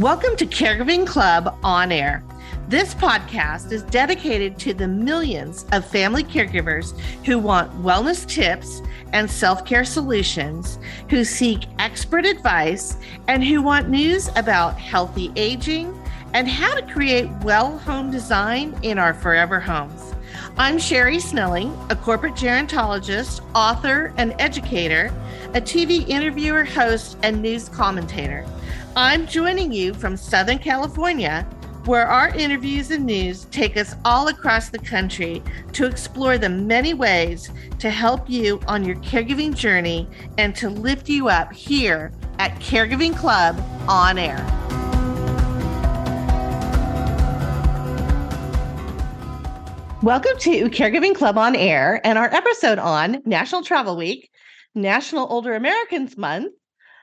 Welcome to Caregiving Club On Air. This podcast is dedicated to the millions of family caregivers who want wellness tips and self care solutions, who seek expert advice, and who want news about healthy aging and how to create well home design in our forever homes. I'm Sherri Snelling, a corporate gerontologist, author, and educator, a TV interviewer, host, and news commentator. I'm joining you from Southern California, where our interviews and news take us all across the country to explore the many ways to help you on your caregiving journey and to lift you up here at Caregiving Club on air. Welcome to Caregiving Club on Air and our episode on National Travel Week, National Older Americans Month,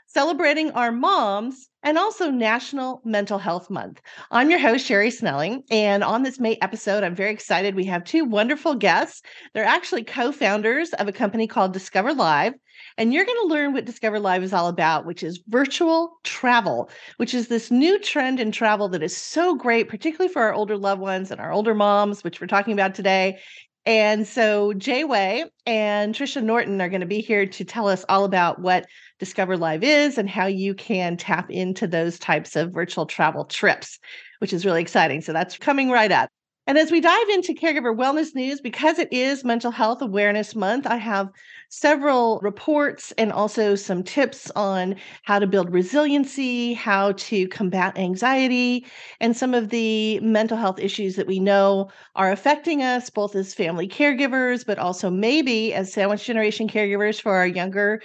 celebrating our moms and also National Mental Health Month. I'm your host, Sherri Snelling. And on this May episode, I'm very excited. We have two wonderful guests. They're actually co founders of a company called Discover Live. And you're going to learn what Discover Live is all about, which is virtual travel, which is this new trend in travel that is so great, particularly for our older loved ones and our older moms, which we're talking about today. And so Jay Wei and Tricia Norton are going to be here to tell us all about what Discover Live is and how you can tap into those types of virtual travel trips, which is really exciting. So that's coming right up. And as we dive into caregiver wellness news, because it is Mental Health Awareness Month, I have several reports and also some tips on how to build resiliency, how to combat anxiety, and some of the mental health issues that we know are affecting us, both as family caregivers, but also maybe as sandwich generation caregivers for our younger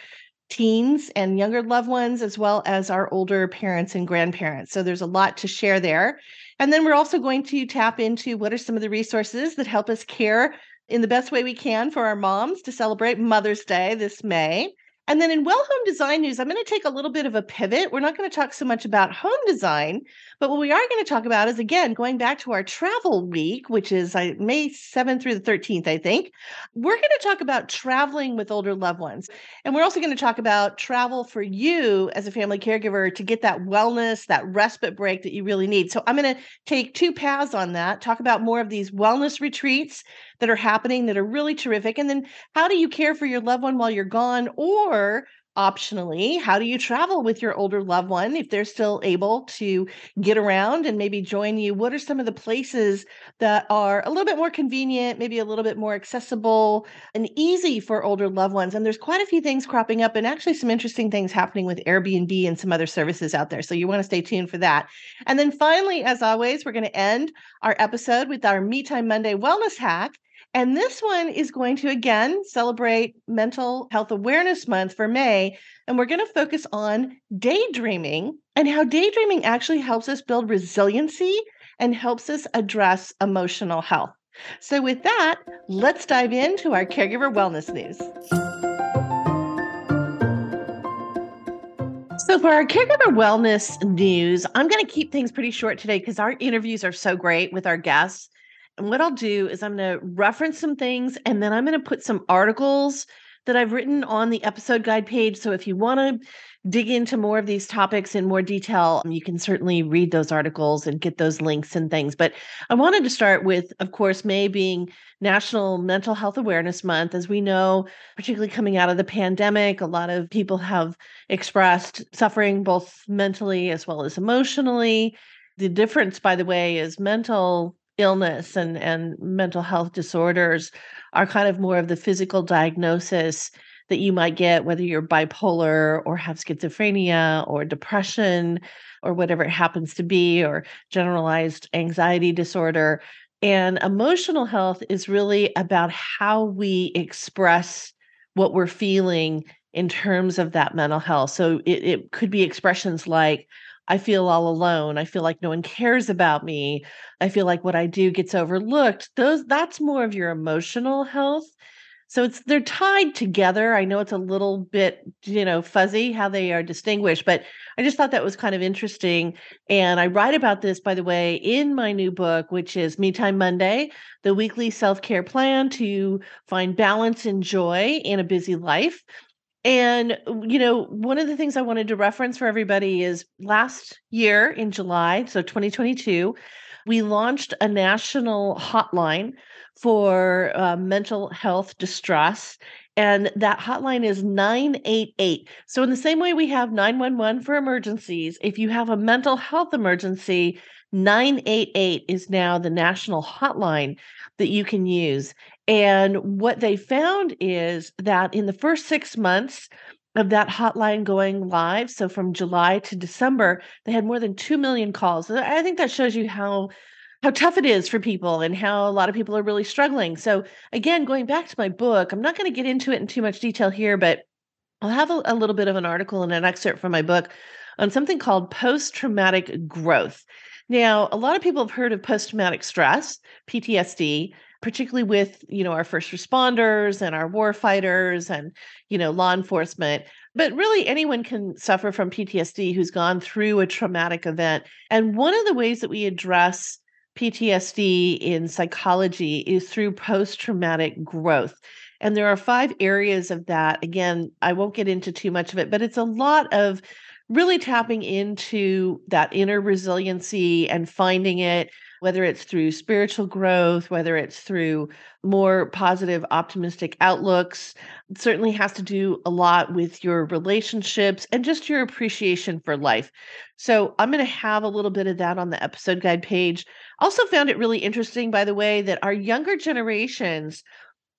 teens and younger loved ones, as well as our older parents and grandparents. So there's a lot to share there. And then we're also going to tap into what are some of the resources that help us care in the best way we can for our moms to celebrate Mother's Day this May. And then in Well Home Design News, I'm going to take a little bit of a pivot. We're not going to talk so much about home design, but what we are going to talk about is again going back to our travel week, which is May 7th through the 13th, I think. We're going to talk about traveling with older loved ones. And we're also going to talk about travel for you as a family caregiver to get that wellness, that respite break that you really need. So I'm going to take two paths on that, talk about more of these wellness retreats that are happening that are really terrific. And then how do you care for your loved one while you're gone? Or optionally, how do you travel with your older loved one if they're still able to get around and maybe join you? What are some of the places that are a little bit more convenient, maybe a little bit more accessible and easy for older loved ones? And there's quite a few things cropping up and actually some interesting things happening with Airbnb and some other services out there. So you want to stay tuned for that. And then finally, as always, we're going to end our episode with our Me Time Monday wellness hack. And this one is going to again celebrate Mental Health Awareness Month for May. And we're going to focus on daydreaming and how daydreaming actually helps us build resiliency and helps us address emotional health. So, with that, let's dive into our caregiver wellness news. So, for our caregiver wellness news, I'm going to keep things pretty short today because our interviews are so great with our guests. And what I'll do is I'm going to reference some things and then I'm going to put some articles that I've written on the episode guide page. So if you want to dig into more of these topics in more detail, you can certainly read those articles and get those links and things. But I wanted to start with, of course, May being National Mental Health Awareness Month. As we know, particularly coming out of the pandemic, a lot of people have expressed suffering both mentally as well as emotionally. The difference, by the way, is mental illness and and mental health disorders are kind of more of the physical diagnosis that you might get whether you're bipolar or have schizophrenia or depression or whatever it happens to be or generalized anxiety disorder. And emotional health is really about how we express what we're feeling in terms of that mental health. So it, it could be expressions like I feel all alone. I feel like no one cares about me. I feel like what I do gets overlooked. Those that's more of your emotional health. So it's they're tied together. I know it's a little bit, you know, fuzzy how they are distinguished, but I just thought that was kind of interesting. And I write about this, by the way, in my new book, which is Me Time Monday, the weekly self-care plan to find balance and joy in a busy life. And, you know, one of the things I wanted to reference for everybody is last year in July, so 2022, we launched a national hotline for uh, mental health distress. And that hotline is 988. So, in the same way we have 911 for emergencies, if you have a mental health emergency, 988 is now the national hotline that you can use. And what they found is that in the first six months of that hotline going live, so from July to December, they had more than 2 million calls. I think that shows you how how tough it is for people and how a lot of people are really struggling. So again, going back to my book, I'm not going to get into it in too much detail here, but I'll have a, a little bit of an article and an excerpt from my book on something called post traumatic growth. Now, a lot of people have heard of post traumatic stress, PTSD, particularly with, you know, our first responders and our war fighters and, you know, law enforcement. But really anyone can suffer from PTSD who's gone through a traumatic event. And one of the ways that we address PTSD in psychology is through post traumatic growth. And there are five areas of that. Again, I won't get into too much of it, but it's a lot of really tapping into that inner resiliency and finding it, whether it's through spiritual growth, whether it's through more positive, optimistic outlooks. It certainly has to do a lot with your relationships and just your appreciation for life. So, I'm going to have a little bit of that on the episode guide page. Also, found it really interesting, by the way, that our younger generations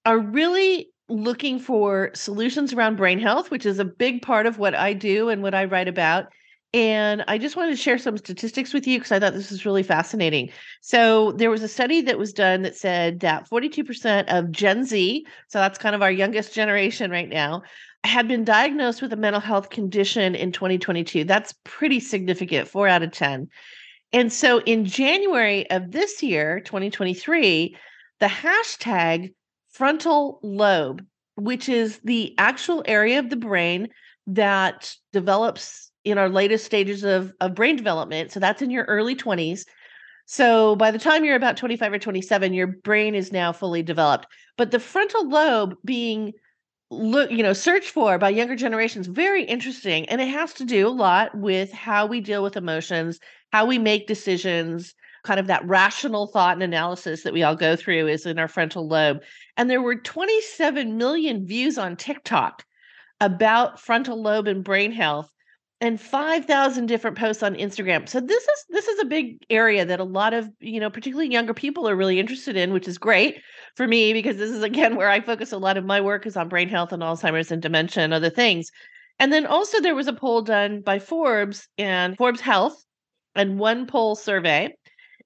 are really looking for solutions around brain health, which is a big part of what I do and what I write about. And I just wanted to share some statistics with you because I thought this was really fascinating. So, there was a study that was done that said that 42% of Gen Z, so that's kind of our youngest generation right now, had been diagnosed with a mental health condition in 2022. That's pretty significant, four out of 10. And so, in January of this year, 2023, the hashtag frontal lobe, which is the actual area of the brain that develops in our latest stages of, of brain development. So that's in your early 20s. So by the time you're about 25 or 27, your brain is now fully developed. But the frontal lobe being look, you know, searched for by younger generations, very interesting. And it has to do a lot with how we deal with emotions, how we make decisions, kind of that rational thought and analysis that we all go through is in our frontal lobe. And there were 27 million views on TikTok about frontal lobe and brain health and 5000 different posts on Instagram. So this is this is a big area that a lot of, you know, particularly younger people are really interested in, which is great for me because this is again where I focus a lot of my work is on brain health and Alzheimer's and dementia and other things. And then also there was a poll done by Forbes and Forbes Health and one poll survey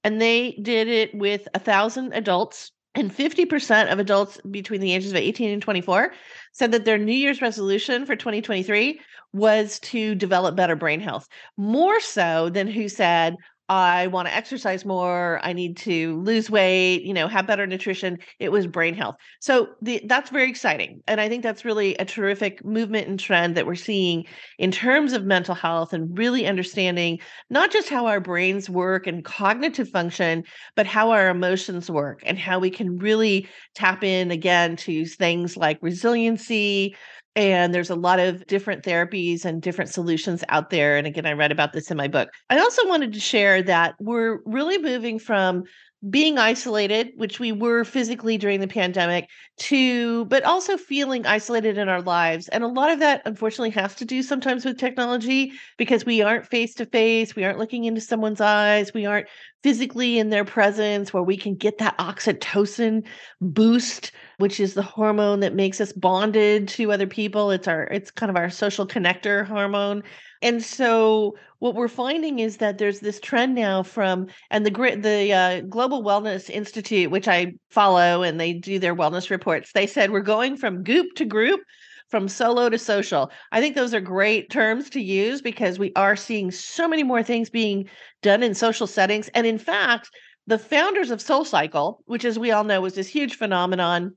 and they did it with a thousand adults and 50% of adults between the ages of 18 and 24 said that their New Year's resolution for 2023 was to develop better brain health, more so than who said, I want to exercise more, I need to lose weight, you know, have better nutrition. It was brain health. So the, that's very exciting. And I think that's really a terrific movement and trend that we're seeing in terms of mental health and really understanding not just how our brains work and cognitive function, but how our emotions work and how we can really tap in again to things like resiliency, and there's a lot of different therapies and different solutions out there. And again, I read about this in my book. I also wanted to share that we're really moving from being isolated, which we were physically during the pandemic, to but also feeling isolated in our lives. And a lot of that unfortunately has to do sometimes with technology because we aren't face to face, we aren't looking into someone's eyes, we aren't physically in their presence where we can get that oxytocin boost which is the hormone that makes us bonded to other people it's our it's kind of our social connector hormone and so what we're finding is that there's this trend now from and the the uh, Global Wellness Institute, which I follow, and they do their wellness reports. They said we're going from goop to group, from solo to social. I think those are great terms to use because we are seeing so many more things being done in social settings. And in fact, the founders of Soul Cycle, which as we all know was this huge phenomenon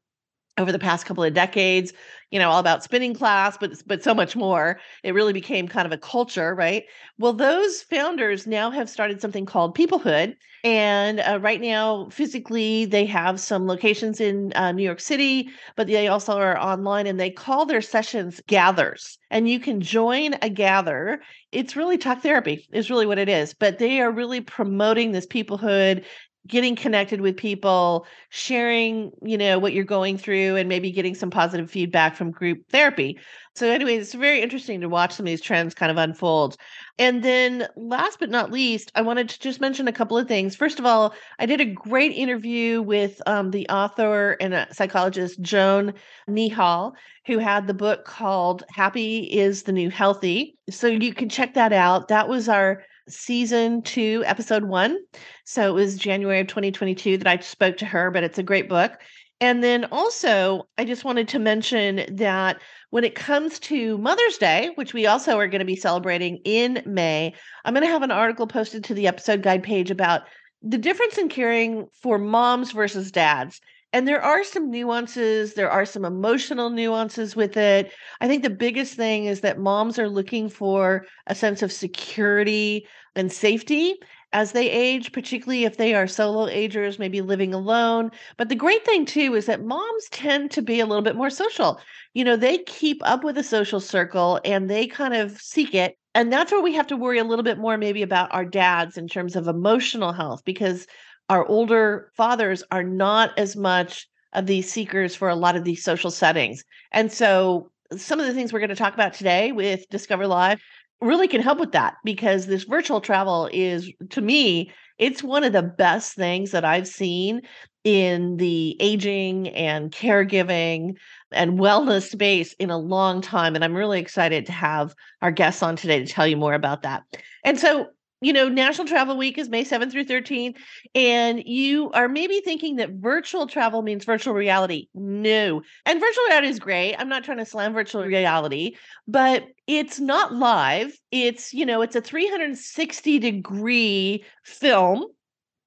over the past couple of decades you know all about spinning class but but so much more. It really became kind of a culture right? Well those founders now have started something called peoplehood and uh, right now physically they have some locations in uh, new york city but they also are online and they call their sessions gathers and you can join a gather. It's really talk therapy is really what it is but they are really promoting this peoplehood getting connected with people, sharing, you know, what you're going through and maybe getting some positive feedback from group therapy. So anyway, it's very interesting to watch some of these trends kind of unfold. And then last but not least, I wanted to just mention a couple of things. First of all, I did a great interview with um, the author and psychologist Joan Neehall, who had the book called Happy is the New Healthy. So you can check that out. That was our season two, episode one. So it was January of 2022 that I spoke to her, but it's a great book. And then also, I just wanted to mention that when it comes to Mother's Day, which we also are going to be celebrating in May, I'm going to have an article posted to the episode guide page about the difference in caring for moms versus dads. And there are some nuances, there are some emotional nuances with it. I think the biggest thing is that moms are looking for a sense of security and safety as they age, particularly if they are solo agers, maybe living alone. But the great thing too is that moms tend to be a little bit more social. You know, they keep up with a social circle and they kind of seek it. And that's where we have to worry a little bit more, maybe about our dads in terms of emotional health, because our older fathers are not as much of these seekers for a lot of these social settings. And so some of the things we're going to talk about today with Discover Live really can help with that because this virtual travel is to me it's one of the best things that I've seen in the aging and caregiving and wellness space in a long time and I'm really excited to have our guests on today to tell you more about that. And so you know, National Travel Week is May 7th through 13th, and you are maybe thinking that virtual travel means virtual reality. No. And virtual reality is great. I'm not trying to slam virtual reality, but it's not live. It's, you know, it's a 360 degree film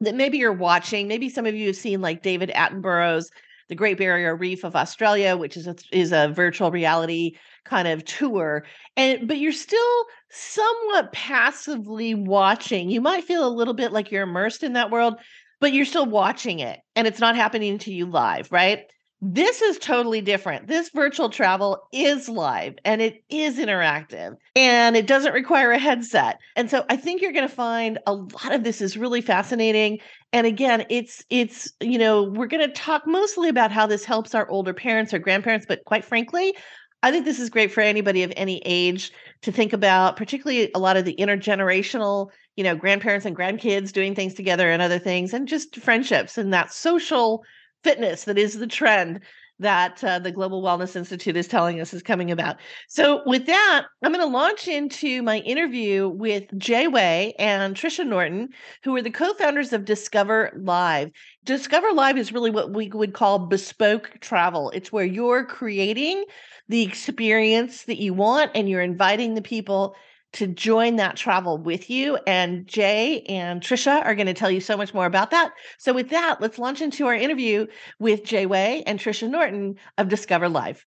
that maybe you're watching. Maybe some of you have seen like David Attenborough's The Great Barrier Reef of Australia, which is a, is a virtual reality kind of tour and but you're still somewhat passively watching. You might feel a little bit like you're immersed in that world but you're still watching it and it's not happening to you live right this is totally different. This virtual travel is live and it is interactive and it doesn't require a headset. And so I think you're going to find a lot of this is really fascinating. And again, it's it's you know, we're going to talk mostly about how this helps our older parents or grandparents, but quite frankly, I think this is great for anybody of any age to think about, particularly a lot of the intergenerational, you know, grandparents and grandkids doing things together and other things, and just friendships and that social fitness that is the trend that uh, the Global Wellness Institute is telling us is coming about. So, with that, I'm going to launch into my interview with Jay Wei and Tricia Norton, who are the co founders of Discover Live. Discover Live is really what we would call bespoke travel, it's where you're creating the experience that you want and you're inviting the people to join that travel with you. And Jay and Trisha are going to tell you so much more about that. So, with that, let's launch into our interview with Jay Wei and Tricia Norton of Discover Live.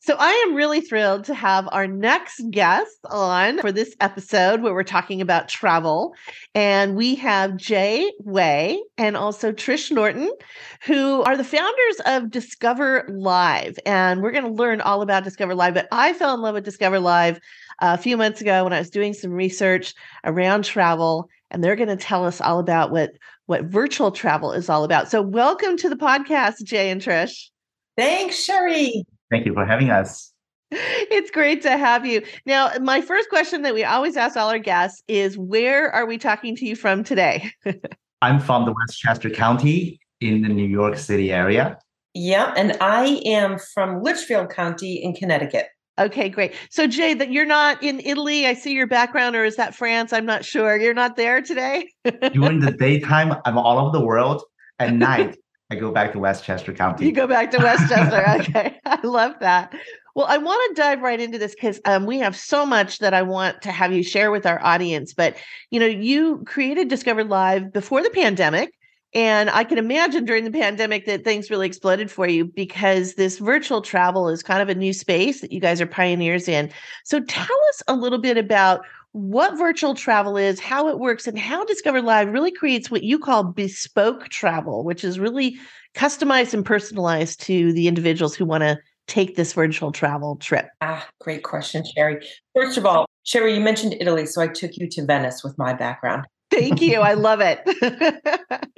So, I am really thrilled to have our next guest on for this episode where we're talking about travel. And we have Jay Wei and also Trish Norton, who are the founders of Discover Live. And we're going to learn all about Discover Live. But I fell in love with Discover Live a few months ago when I was doing some research around travel, and they're going to tell us all about what what virtual travel is all about. So, welcome to the podcast, Jay and Trish. Thanks, Sherri. Thank you for having us. It's great to have you. Now, my first question that we always ask all our guests is where are we talking to you from today? I'm from the Westchester County in the New York City area. Yeah, and I am from Litchfield County in Connecticut. Okay, great. So Jay, that you're not in Italy. I see your background, or is that France? I'm not sure. You're not there today. During the daytime, I'm all over the world. At night, I go back to Westchester County. You go back to Westchester. okay, I love that. Well, I want to dive right into this because um, we have so much that I want to have you share with our audience. But you know, you created Discover Live before the pandemic, And I can imagine during the pandemic that things really exploded for you because this virtual travel is kind of a new space that you guys are pioneers in. So tell us a little bit about what virtual travel is, how it works, and how Discover Live really creates what you call bespoke travel, which is really customized and personalized to the individuals who want to take this virtual travel trip? Ah, great question, Sherri. First of all, Sherri, you mentioned Italy, so I took you to Venice with my background. Thank you. I love it.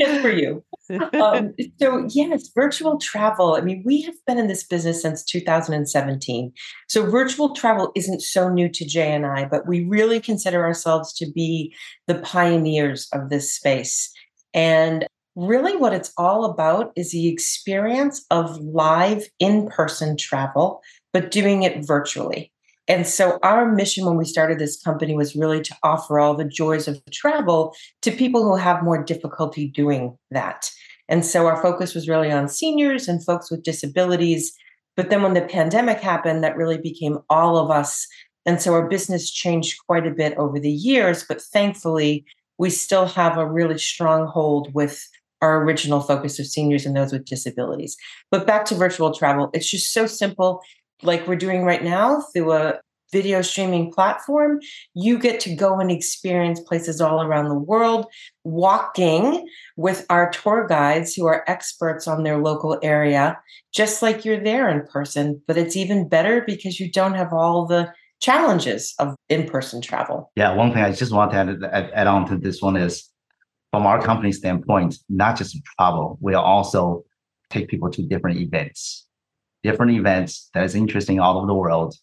Just for you. Um, so, yes, virtual travel. I mean, we have been in this business since 2017. So, virtual travel isn't so new to Jay and I, but we really consider ourselves to be the pioneers of this space. And really, what it's all about is the experience of live in person travel, but doing it virtually. And so our mission when we started this company was really to offer all the joys of travel to people who have more difficulty doing that. And so our focus was really on seniors and folks with disabilities. But then when the pandemic happened, that really became all of us. And so our business changed quite a bit over the years. But thankfully, we still have a really strong hold with our original focus of seniors and those with disabilities. But back to virtual travel, it's just so simple like we're doing right now through a video streaming platform, you get to go and experience places all around the world, walking with our tour guides who are experts on their local area, just like you're there in person. But it's even better because you don't have all the challenges of in person travel. Yeah, one thing I just want to add, add, add on to this one is from our company standpoint, not just travel, we also take people to different events different events that is interesting all over the world,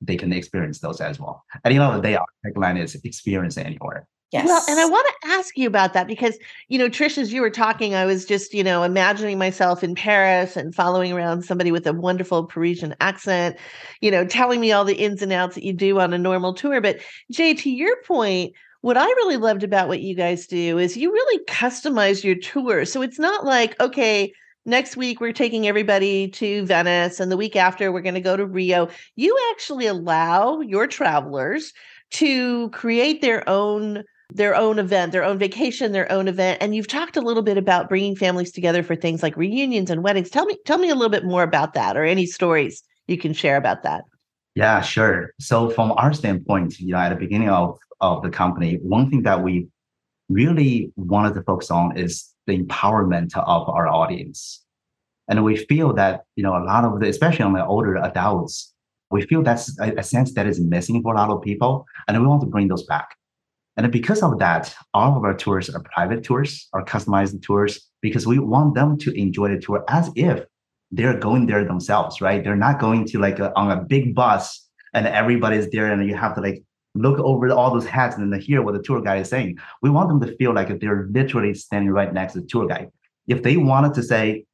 they can experience those as well. And you know, they are tagline is experience anywhere. Yes. Well, and I want to ask you about that because, you know, Trish, as you were talking, I was just, you know, imagining myself in Paris and following around somebody with a wonderful Parisian accent, you know, telling me all the ins and outs that you do on a normal tour. But Jay, to your point, what I really loved about what you guys do is you really customize your tour. So it's not like, okay, next week we're taking everybody to Venice and the week after we're going to go to Rio. You actually allow your travelers to create their own their own event, their own vacation, their own event. And you've talked a little bit about bringing families together for things like reunions and weddings. Tell me tell me a little bit more about that or any stories you can share about that. Yeah, sure. So from our standpoint, you know, at the beginning of of the company, one thing that we really wanted to focus on is the empowerment of our audience. And we feel that, you know, a lot of the, especially on the older adults, we feel that's a, a sense that is missing for a lot of people. And we want to bring those back. And because of that, all of our tours are private tours, are customized tours, because we want them to enjoy the tour as if they're going there themselves, right? They're not going to like a, on a big bus and everybody's there and you have to like look over all those hats and then hear what the tour guide is saying. We want them to feel like they're literally standing right next to the tour guide. If they wanted to say,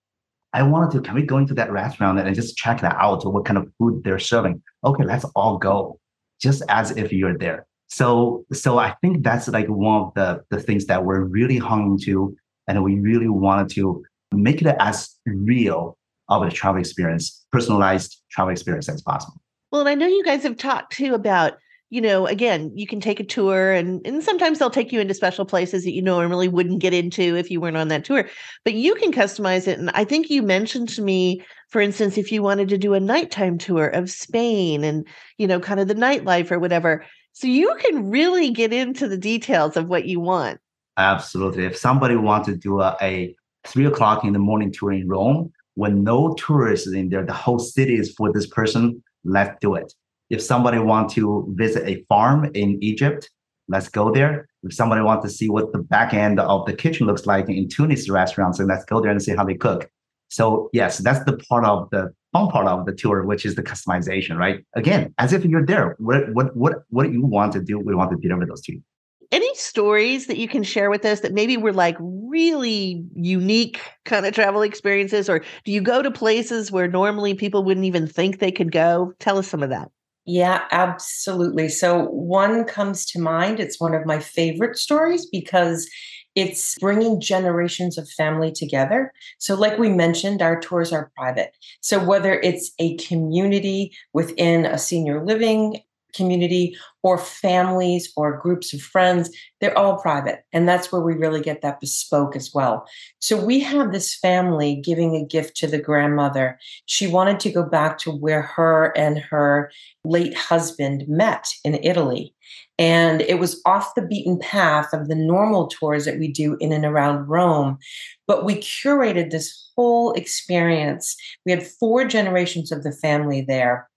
I wanted to, can we go into that restaurant and just check that out what kind of food they're serving? Okay, let's all go, just as if you're there. So, so I think that's like one of the, the things that we're really hung to, and we really wanted to make it as real of a travel experience, personalized travel experience as possible. Well, I know you guys have talked too about you know, again, you can take a tour and, and sometimes they'll take you into special places that you normally wouldn't get into if you weren't on that tour, but you can customize it. And I think you mentioned to me, for instance, if you wanted to do a nighttime tour of Spain and, you know, kind of the nightlife or whatever. So you can really get into the details of what you want. Absolutely. If somebody wants to do a, a three o'clock in the morning tour in Rome, when no tourists in there, the whole city is for this person, let's do it if somebody want to visit a farm in Egypt, let's go there. If somebody wants to see what the back end of the kitchen looks like in Tunis restaurants, then let's go there and see how they cook. So yes, that's the part of the fun part of the tour, which is the customization, right? Again, as if you're there. What what what what you want to do, we want to deliver those to you. Any stories that you can share with us that maybe were like really unique kind of travel experiences, or do you go to places where normally people wouldn't even think they could go? Tell us some of that. Yeah, absolutely. So, one comes to mind. It's one of my favorite stories because it's bringing generations of family together. So, like we mentioned, our tours are private. So, whether it's a community within a senior living community or families or groups of friends, they're all private. And that's where we really get that bespoke as well. So we have this family giving a gift to the grandmother. She wanted to go back to where her and her late husband met in Italy. And it was off the beaten path of the normal tours that we do in and around Rome. But we curated this whole experience. We had four generations of the family there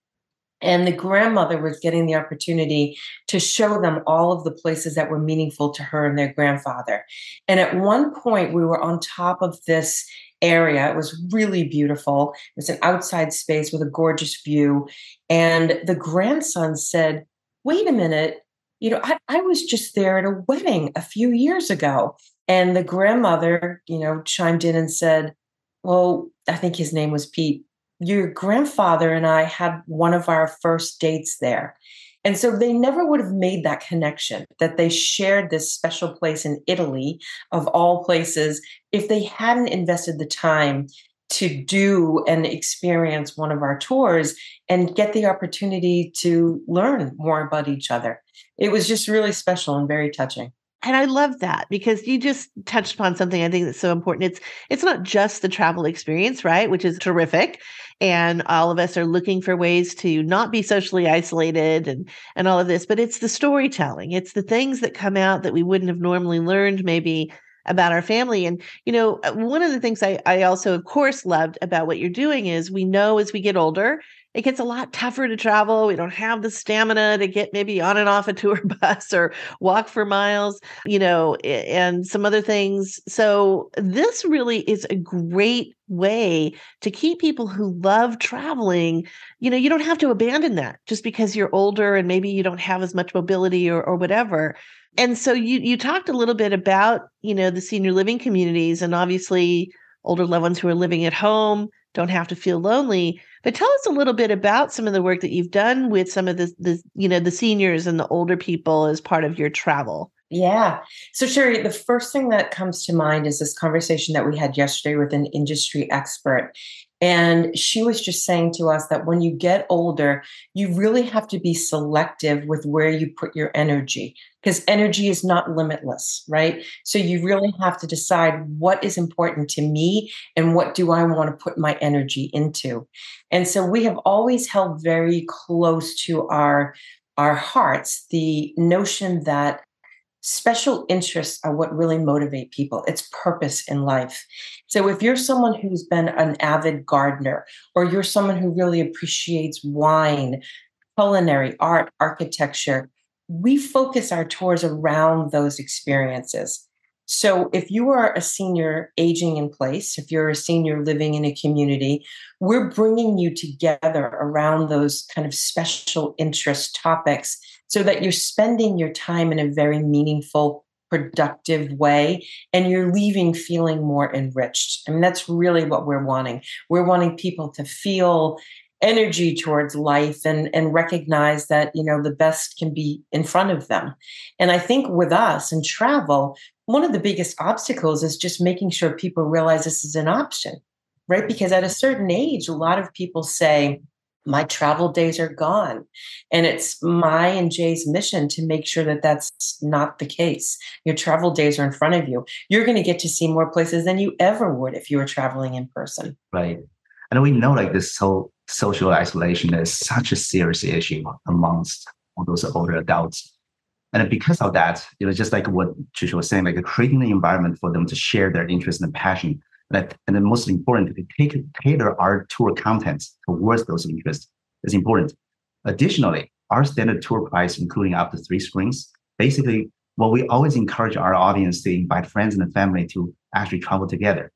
and the grandmother was getting the opportunity to show them all of the places that were meaningful to her and their grandfather. And at one point, we were on top of this area. It was really beautiful. It was an outside space with a gorgeous view. And the grandson said, Wait a minute, you know, I, I was just there at a wedding a few years ago. And the grandmother, you know, chimed in and said, Well, I think his name was Pete your grandfather and I had one of our first dates there. And so they never would have made that connection that they shared this special place in Italy, of all places, if they hadn't invested the time to do and experience one of our tours and get the opportunity to learn more about each other. It was just really special and very touching and I love that because you just touched upon something I think that's so important. It's it's not just the travel experience, right? Which is terrific. And all of us are looking for ways to not be socially isolated and and all of this, but it's the storytelling. It's the things that come out that we wouldn't have normally learned maybe about our family. And, you know, uh, one of the things I, I also, of course, loved about what you're doing is we know as we get older, it gets a lot tougher to travel. We don't have the stamina to get maybe on and off a tour bus or walk for miles, you know, and some other things. So, this really is a great way to keep people who love traveling. You know, you don't have to abandon that just because you're older and maybe you don't have as much mobility or, or whatever. And so you you talked a little bit about, you know, the senior living communities and obviously older loved ones who are living at home don't have to feel lonely. But tell us a little bit about some of the work that you've done with some of the, the you know, the seniors and the older people as part of your travel. Yeah. So, Sherri, the first thing that comes to mind is this conversation that we had yesterday with an industry expert. And she was just saying to us that when you get older, you really have to be selective with where you put your energy because energy is not limitless, right? So you really have to decide what is important to me and what do I want to put my energy into. And so we have always held very close to our our hearts the notion that special interests are what really motivate people. It's purpose in life. So if you're someone who's been an avid gardener, or you're someone who really appreciates wine, culinary, art, architecture, we focus our tours around those experiences. So if you are a senior aging in place, if you're a senior living in a community, we're bringing you together around those kind of special interest topics so that you're spending your time in a very meaningful, productive way and you're leaving feeling more enriched. I mean, that's really what we're wanting. We're wanting people to feel energy towards life and and recognize that you know the best can be in front of them and i think with us and travel one of the biggest obstacles is just making sure people realize this is an option right because at a certain age a lot of people say my travel days are gone. And it's my and Jay's mission to make sure that that's not the case. Your travel days are in front of you. You're going to get to see more places than you ever would if you were traveling in person. Right. And we know like this so social isolation is such a serious issue amongst all those older adults. And because of that, you know, just like what Tricia was saying, like creating an environment for them to share their interest and passion and, and then most important, to take, tailor our tour contents towards those interests is important. Additionally, our standard tour price, including up to three screens, basically, well, we always encourage our audience to invite friends and family to actually travel together.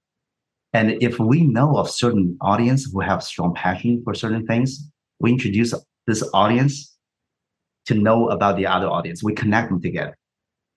And if we know of certain audience who have strong passion for certain things, we introduce this audience to know about the other audience. We connect them together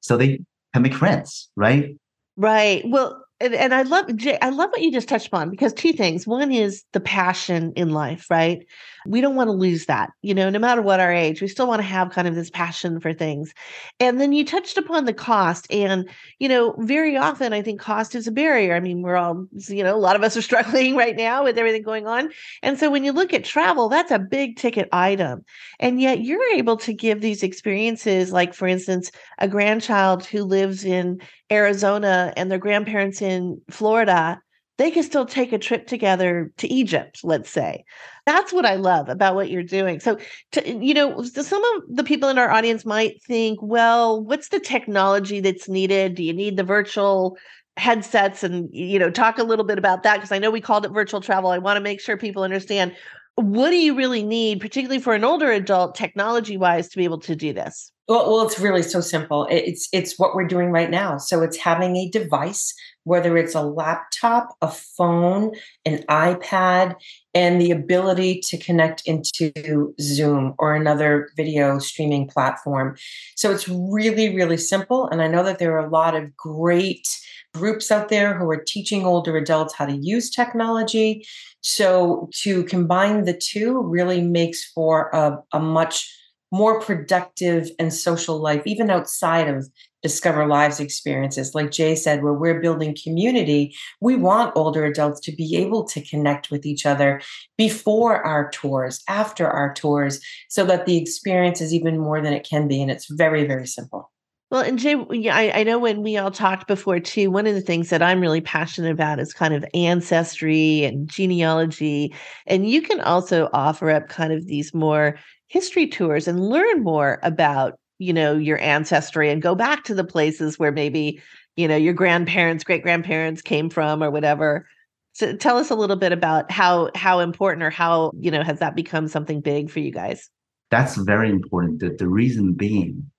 so they can make friends, right? Right. Well, and, and I love Jay, I love what you just touched upon because two things. One is the passion in life, right? We don't want to lose that. You know, no matter what our age, we still want to have kind of this passion for things. And then you touched upon the cost. And, you know, very often I think cost is a barrier. I mean, we're all, you know, a lot of us are struggling right now with everything going on. And so when you look at travel, that's a big ticket item. And yet you're able to give these experiences, like, for instance, a grandchild who lives in Arizona and their grandparents in Florida, they can still take a trip together to Egypt, let's say. That's what I love about what you're doing. So, to, you know, some of the people in our audience might think, well, what's the technology that's needed? Do you need the virtual headsets and you know talk a little bit about that because i know we called it virtual travel i want to make sure people understand what do you really need particularly for an older adult technology wise to be able to do this well, well, it's really so simple. It's it's what we're doing right now. So it's having a device, whether it's a laptop, a phone, an iPad, and the ability to connect into Zoom or another video streaming platform. So it's really, really simple. And I know that there are a lot of great groups out there who are teaching older adults how to use technology. So to combine the two really makes for a, a much more productive and social life, even outside of Discover Lives experiences. Like Jay said, where we're building community, we want older adults to be able to connect with each other before our tours, after our tours, so that the experience is even more than it can be. And it's very, very simple. Well, and Jay, I, I know when we all talked before too, one of the things that I'm really passionate about is kind of ancestry and genealogy. And you can also offer up kind of these more history tours and learn more about you know your ancestry and go back to the places where maybe you know your grandparents great grandparents came from or whatever so tell us a little bit about how how important or how you know has that become something big for you guys that's very important the, the reason being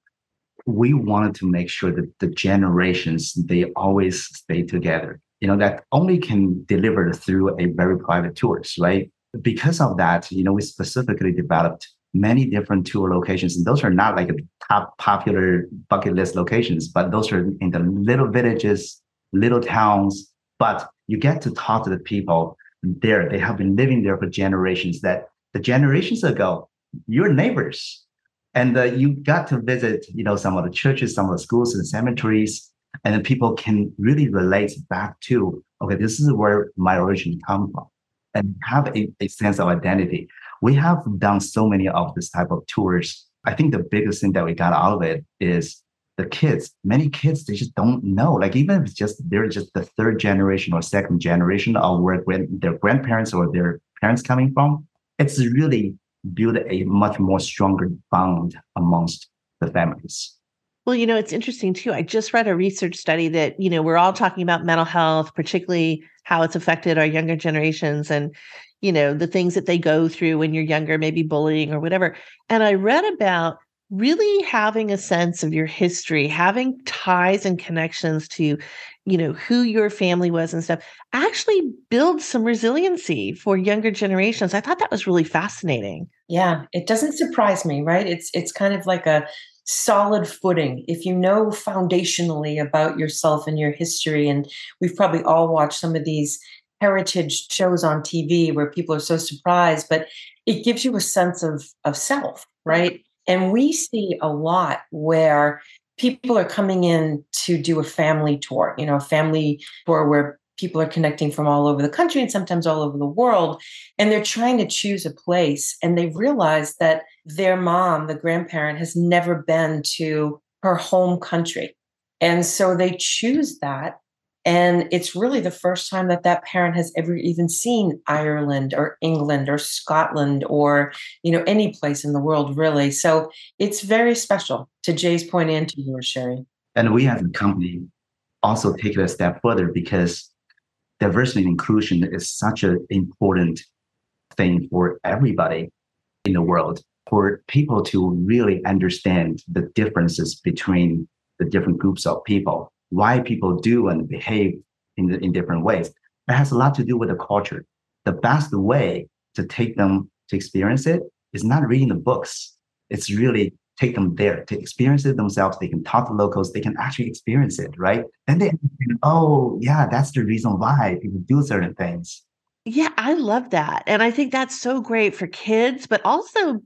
we wanted to make sure that the generations they always stay together you know that only can deliver through a very private tours right because of that you know we specifically developed many different tour locations. And those are not like top popular bucket list locations, but those are in the little villages, little towns. But you get to talk to the people there. They have been living there for generations that the generations ago, your neighbors. And uh, you got to visit, you know, some of the churches, some of the schools and cemeteries, and people can really relate back to, okay, this is where my origin come from, and have a, a sense of identity we have done so many of this type of tours. I think the biggest thing that we got out of it is the kids. Many kids they just don't know. Like even if it's just they're just the third generation or second generation of where their grandparents or their parents coming from, it's really build a much more stronger bond amongst the families. Well, you know, it's interesting too. I just read a research study that, you know, we're all talking about mental health, particularly how it's affected our younger generations. And, you know, the things that they go through when you're younger, maybe bullying or whatever. And I read about really having a sense of your history, having ties and connections to, you know, who your family was and stuff, actually builds some resiliency for younger generations. I thought that was really fascinating. Yeah, it doesn't surprise me, right? It's it's kind of like a solid footing if you know foundationally about yourself and your history and we've probably all watched some of these heritage shows on TV where people are so surprised, but it gives you a sense of, of self, right? And we see a lot where people are coming in to do a family tour, you know, a family tour where people are connecting from all over the country and sometimes all over the world. And they're trying to choose a place and they realize that their mom, the grandparent, has never been to her home country. And so they choose that and it's really the first time that that parent has ever even seen Ireland or England or Scotland or, you know, any place in the world, really. So it's very special to Jay's point and to yours, Sherri. And we as a company also take it a step further because diversity and inclusion is such an important thing for everybody in the world, for people to really understand the differences between the different groups of people why people do and behave in, the, in different ways. It has a lot to do with the culture. The best way to take them to experience it is not reading the books. It's really take them there to experience it themselves. They can talk to locals. They can actually experience it, right? Then they oh yeah, that's the reason why people do certain things. Yeah, I love that. And I think that's so great for kids, but also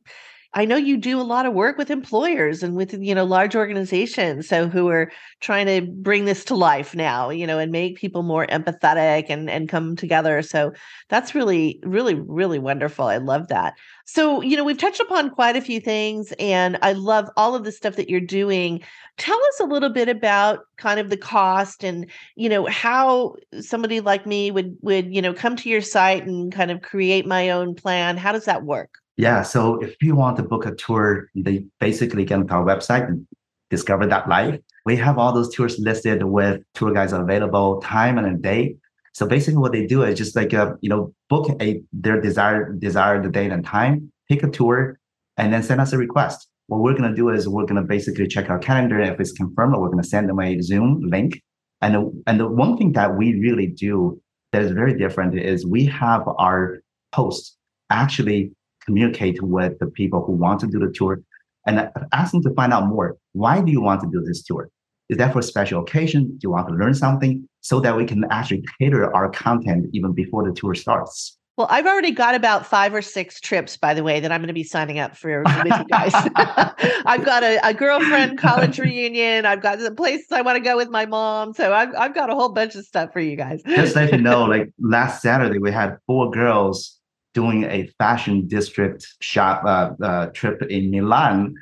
I know you do a lot of work with employers and with you know large organizations so who are trying to bring this to life now, you know, and make people more empathetic and and come together. So that's really really really wonderful. I love that. So, you know, we've touched upon quite a few things and I love all of the stuff that you're doing. Tell us a little bit about kind of the cost and, you know, how somebody like me would would, you know, come to your site and kind of create my own plan. How does that work? Yeah. So if you want to book a tour, they basically get onto our website and discover that life. We have all those tours listed with tour guides available, time and a date. So basically what they do is just like, uh, you know, book a their desired desired date and time, pick a tour, and then send us a request. What we're to do is we're to basically check our calendar. If it's confirmed, we're to send them a Zoom link. And the, and the one thing that we really do that is very different is we have our hosts actually communicate with the people who want to do the tour and ask them to find out more. Why do you want to do this tour? Is that for a special occasion? Do you want to learn something so that we can actually cater our content even before the tour starts? Well, I've already got about five or six trips, by the way, that I'm going to be signing up for with you guys. I've got a, a, girlfriend college reunion. I've got the places I want to go with my mom. So I've, I've got a whole bunch of stuff for you guys. Just let you know, like last Saturday, we had four girls doing a fashion district shop uh, uh, trip in Milan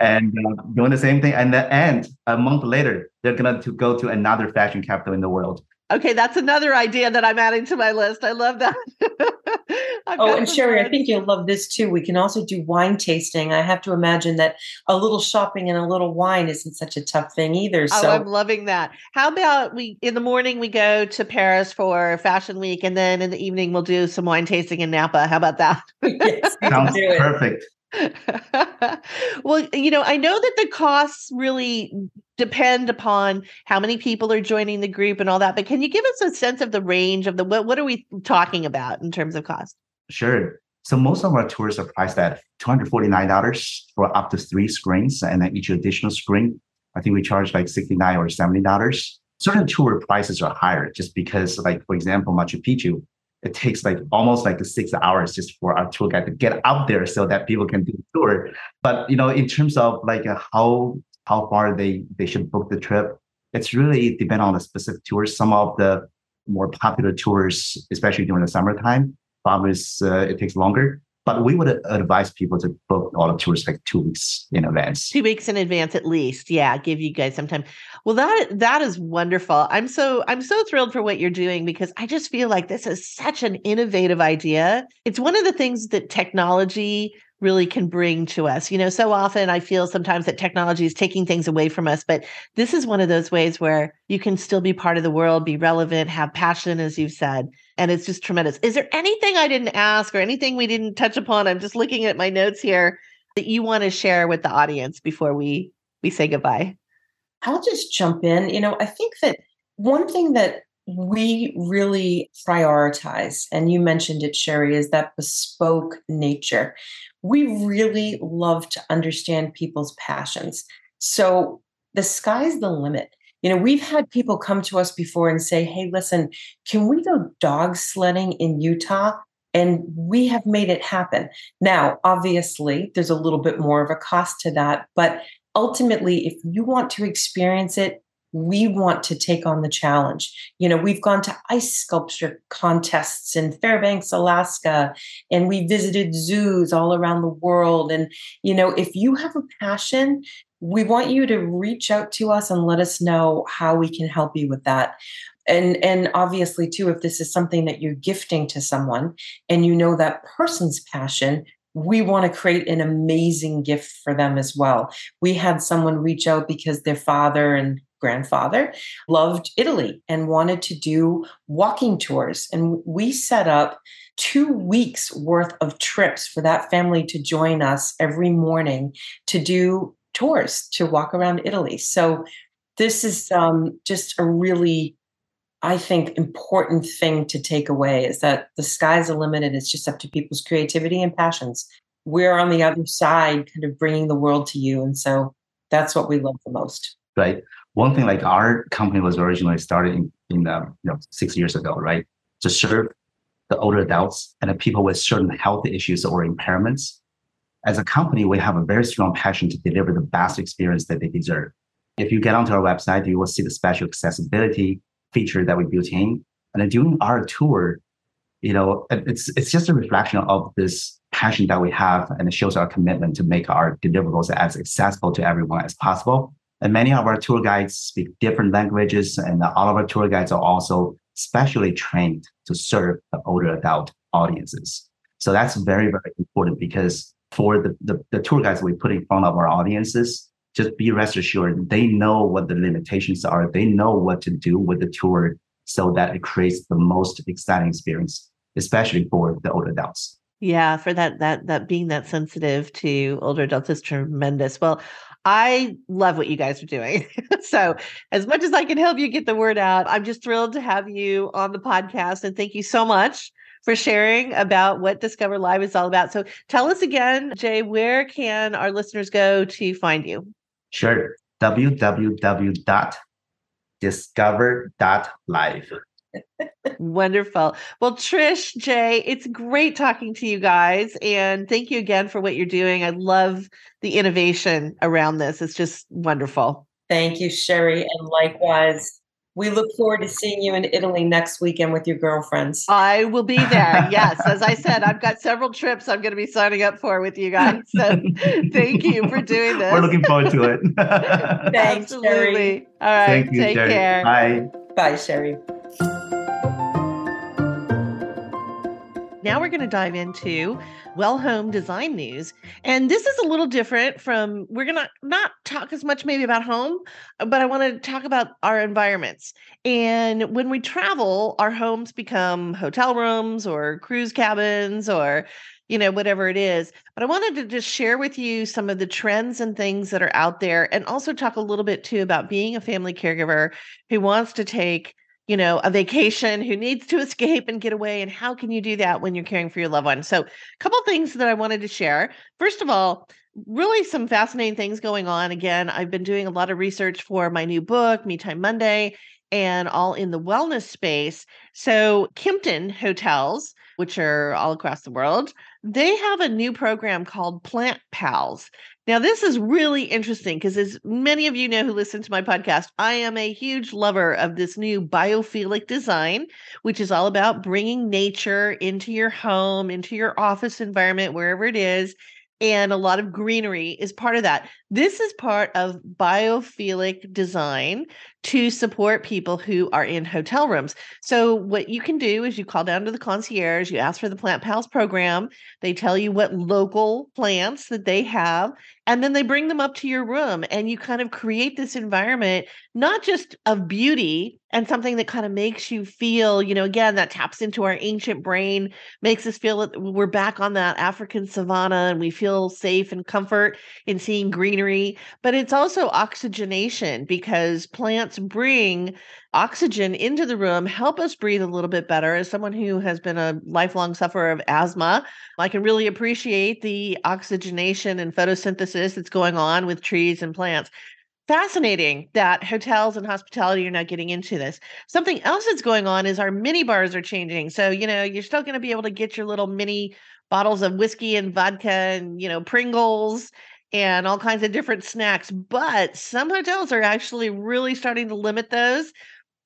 and uh, doing the same thing. And the end, a month later, they're gonna to go to another fashion capital in the world. Okay, that's another idea that I'm adding to my list. I love that. oh, and Sherri. I think you'll love this too. We can also do wine tasting. I have to imagine that a little shopping and a little wine isn't such a tough thing either. Oh, so oh, I'm loving that. How about we in the morning we go to Paris for Fashion Week, and then in the evening we'll do some wine tasting in Napa. How about that? yes, Sounds perfect. well, you know, I know that the costs really depend upon how many people are joining the group and all that, but can you give us a sense of the range of the what what are we talking about in terms of cost? Sure. So most of our tours are priced at $249 for up to three screens, and then each additional screen, I think we charge like 69 or $70. Certain tour prices are higher just because, like, for example, Machu Picchu, it takes like almost like six hours just for our tour guide to get out there so that people can do the tour. But you know, in terms of like uh, how how far they they should book the trip, it's really depend on the specific tours. Some of the more popular tours, especially during the summertime, uh, it takes longer. But we would advise people to book all the tours like two weeks in advance. Two weeks in advance at least. Yeah, give you guys some time. Well, that that is wonderful. I'm so I'm so thrilled for what you're doing because I just feel like this is such an innovative idea. It's one of the things that technology really can bring to us. You know, so often I feel sometimes that technology is taking things away from us, but this is one of those ways where you can still be part of the world, be relevant, have passion, as you've said. And it's just tremendous. Is there anything I didn't ask or anything we didn't touch upon? I'm just looking at my notes here that you want to share with the audience before we we say goodbye. I'll just jump in. You know, I think that one thing that we really prioritize, and you mentioned it, Sherri, is that bespoke nature. We really love to understand people's passions. So the sky's the limit. You know, we've had people come to us before and say, hey, listen, can we go dog sledding in Utah? And we have made it happen. Now, obviously, there's a little bit more of a cost to that, but ultimately, if you want to experience it, we want to take on the challenge. You know, we've gone to ice sculpture contests in Fairbanks, Alaska, and we visited zoos all around the world. And, you know, if you have a passion, we want you to reach out to us and let us know how we can help you with that. And, and obviously, too, if this is something that you're gifting to someone and you know that person's passion, we want to create an amazing gift for them as well. We had someone reach out because their father and grandfather loved Italy and wanted to do walking tours. And we set up two weeks worth of trips for that family to join us every morning to do tours to walk around Italy. So this is um, just a really I think important thing to take away is that the sky's the limit and it's just up to people's creativity and passions. we're on the other side, kind of bringing the world to you. And so that's what we love the most. Right. One thing like our company was originally started in, in uh, you know six years ago, right? To serve the older adults and the people with certain health issues or impairments. As a company, we have a very strong passion to deliver the best experience that they deserve. If you get onto our website, you will see the special accessibility feature that we built in. And during our tour, you know, it's it's just a reflection of this passion that we have, and it shows our commitment to make our deliverables as accessible to everyone as possible. And many of our tour guides speak different languages, and all of our tour guides are also specially trained to serve the older adult audiences. So that's very, very important because for the, the, the tour guides we put in front of our audiences, just be rest assured they know what the limitations are. They know what to do with the tour so that it creates the most exciting experience, especially for the older adults. Yeah, for that that that being that sensitive to older adults is tremendous. Well, I love what you guys are doing. so, as much as I can help you get the word out, I'm just thrilled to have you on the podcast and thank you so much for sharing about what Discover Live is all about. So, tell us again, Jay, where can our listeners go to find you? Sure. www.discover.live. Wonderful. Well, Trish, Jay, it's great talking to you guys. And thank you again for what you're doing. I love the innovation around this. It's just wonderful. Thank you, Sherri. And likewise, we look forward to seeing you in Italy next weekend with your girlfriends. I will be there. Yes. As I said, I've got several trips I'm going to be signing up for with you guys. So thank you for doing this. We're looking forward to it. Thanks, Absolutely. Sherri. All right. Thank you, take Sherri. care. Bye. Bye, Sherri. Now we're going to dive into well home design news. And this is a little different from we're going to not talk as much maybe about home, but I want to talk about our environments. And when we travel, our homes become hotel rooms or cruise cabins or you know whatever it is. But I wanted to just share with you some of the trends and things that are out there and also talk a little bit too about being a family caregiver who wants to take you know, a vacation, who needs to escape and get away, and how can you do that when you're caring for your loved one? So, a couple things that I wanted to share. First of all, really some fascinating things going on. Again, I've been doing a lot of research for my new book, Me Time Monday, and all in the wellness space. So, Kimpton Hotels, which are all across the world, they have a new program called Plant Pals. Now, this is really interesting because, as many of you know who listen to my podcast, I am a huge lover of this new biophilic design, which is all about bringing nature into your home, into your office environment, wherever it is. And a lot of greenery is part of that. This is part of biophilic design to support people who are in hotel rooms. So, what you can do is you call down to the concierge, you ask for the Plant Pals program, they tell you what local plants that they have, and then they bring them up to your room and you kind of create this environment not just of beauty and something that kind of makes you feel you know again that taps into our ancient brain makes us feel that we're back on that african savanna and we feel safe and comfort in seeing greenery but it's also oxygenation because plants bring oxygen into the room, help us breathe a little bit better. As someone who has been a lifelong sufferer of asthma, I can really appreciate the oxygenation and photosynthesis that's going on with trees and plants. Fascinating that hotels and hospitality are now getting into this. Something else that's going on is our mini bars are changing. So, you know, you're still going to be able to get your little mini bottles of whiskey and vodka and, you know, Pringles and all kinds of different snacks. But some hotels are actually really starting to limit those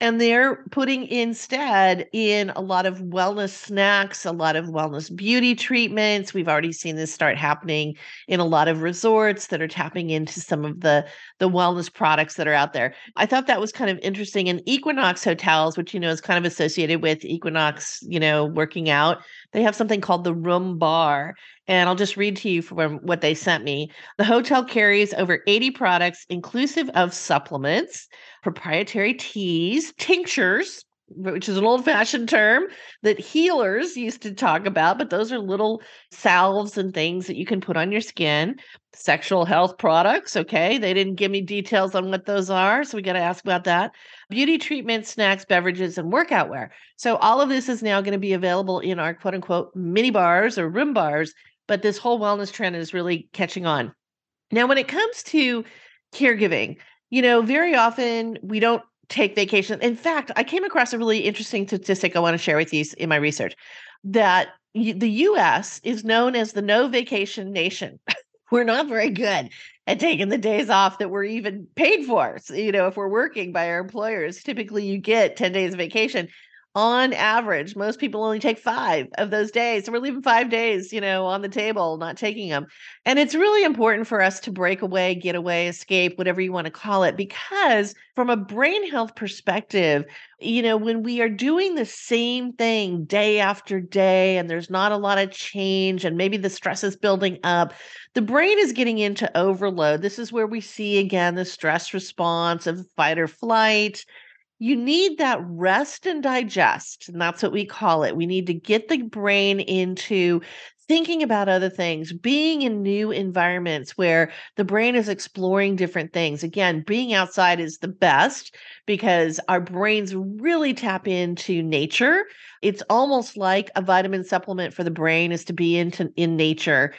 and they're putting instead in a lot of wellness snacks a lot of wellness beauty treatments we've already seen this start happening in a lot of resorts that are tapping into some of the the wellness products that are out there i thought that was kind of interesting And equinox hotels which you know is kind of associated with equinox you know working out they have something called the room bar and I'll just read to you from what they sent me. The hotel carries over 80 products, inclusive of supplements, proprietary teas, tinctures, which is an old fashioned term that healers used to talk about, but those are little salves and things that you can put on your skin. Sexual health products. Okay. They didn't give me details on what those are. So we got to ask about that. Beauty treatments, snacks, beverages, and workout wear. So all of this is now going to be available in our quote unquote mini bars or room bars but this whole wellness trend is really catching on. Now, when it comes to caregiving, you know, very often we don't take vacation. In fact, I came across a really interesting statistic I want to share with you in my research that the US is known as the no vacation nation. we're not very good at taking the days off that we're even paid for. So, you know, if we're working by our employers, typically you get 10 days of vacation on average, most people only take five of those days. So we're leaving five days, you know, on the table, not taking them. And it's really important for us to break away, get away, escape, whatever you want to call it, because from a brain health perspective, you know, when we are doing the same thing day after day and there's not a lot of change and maybe the stress is building up, the brain is getting into overload. This is where we see again the stress response of fight or flight you need that rest and digest. And that's what we call it. We need to get the brain into thinking about other things, being in new environments where the brain is exploring different things. Again, being outside is the best because our brains really tap into nature. It's almost like a vitamin supplement for the brain is to be into in nature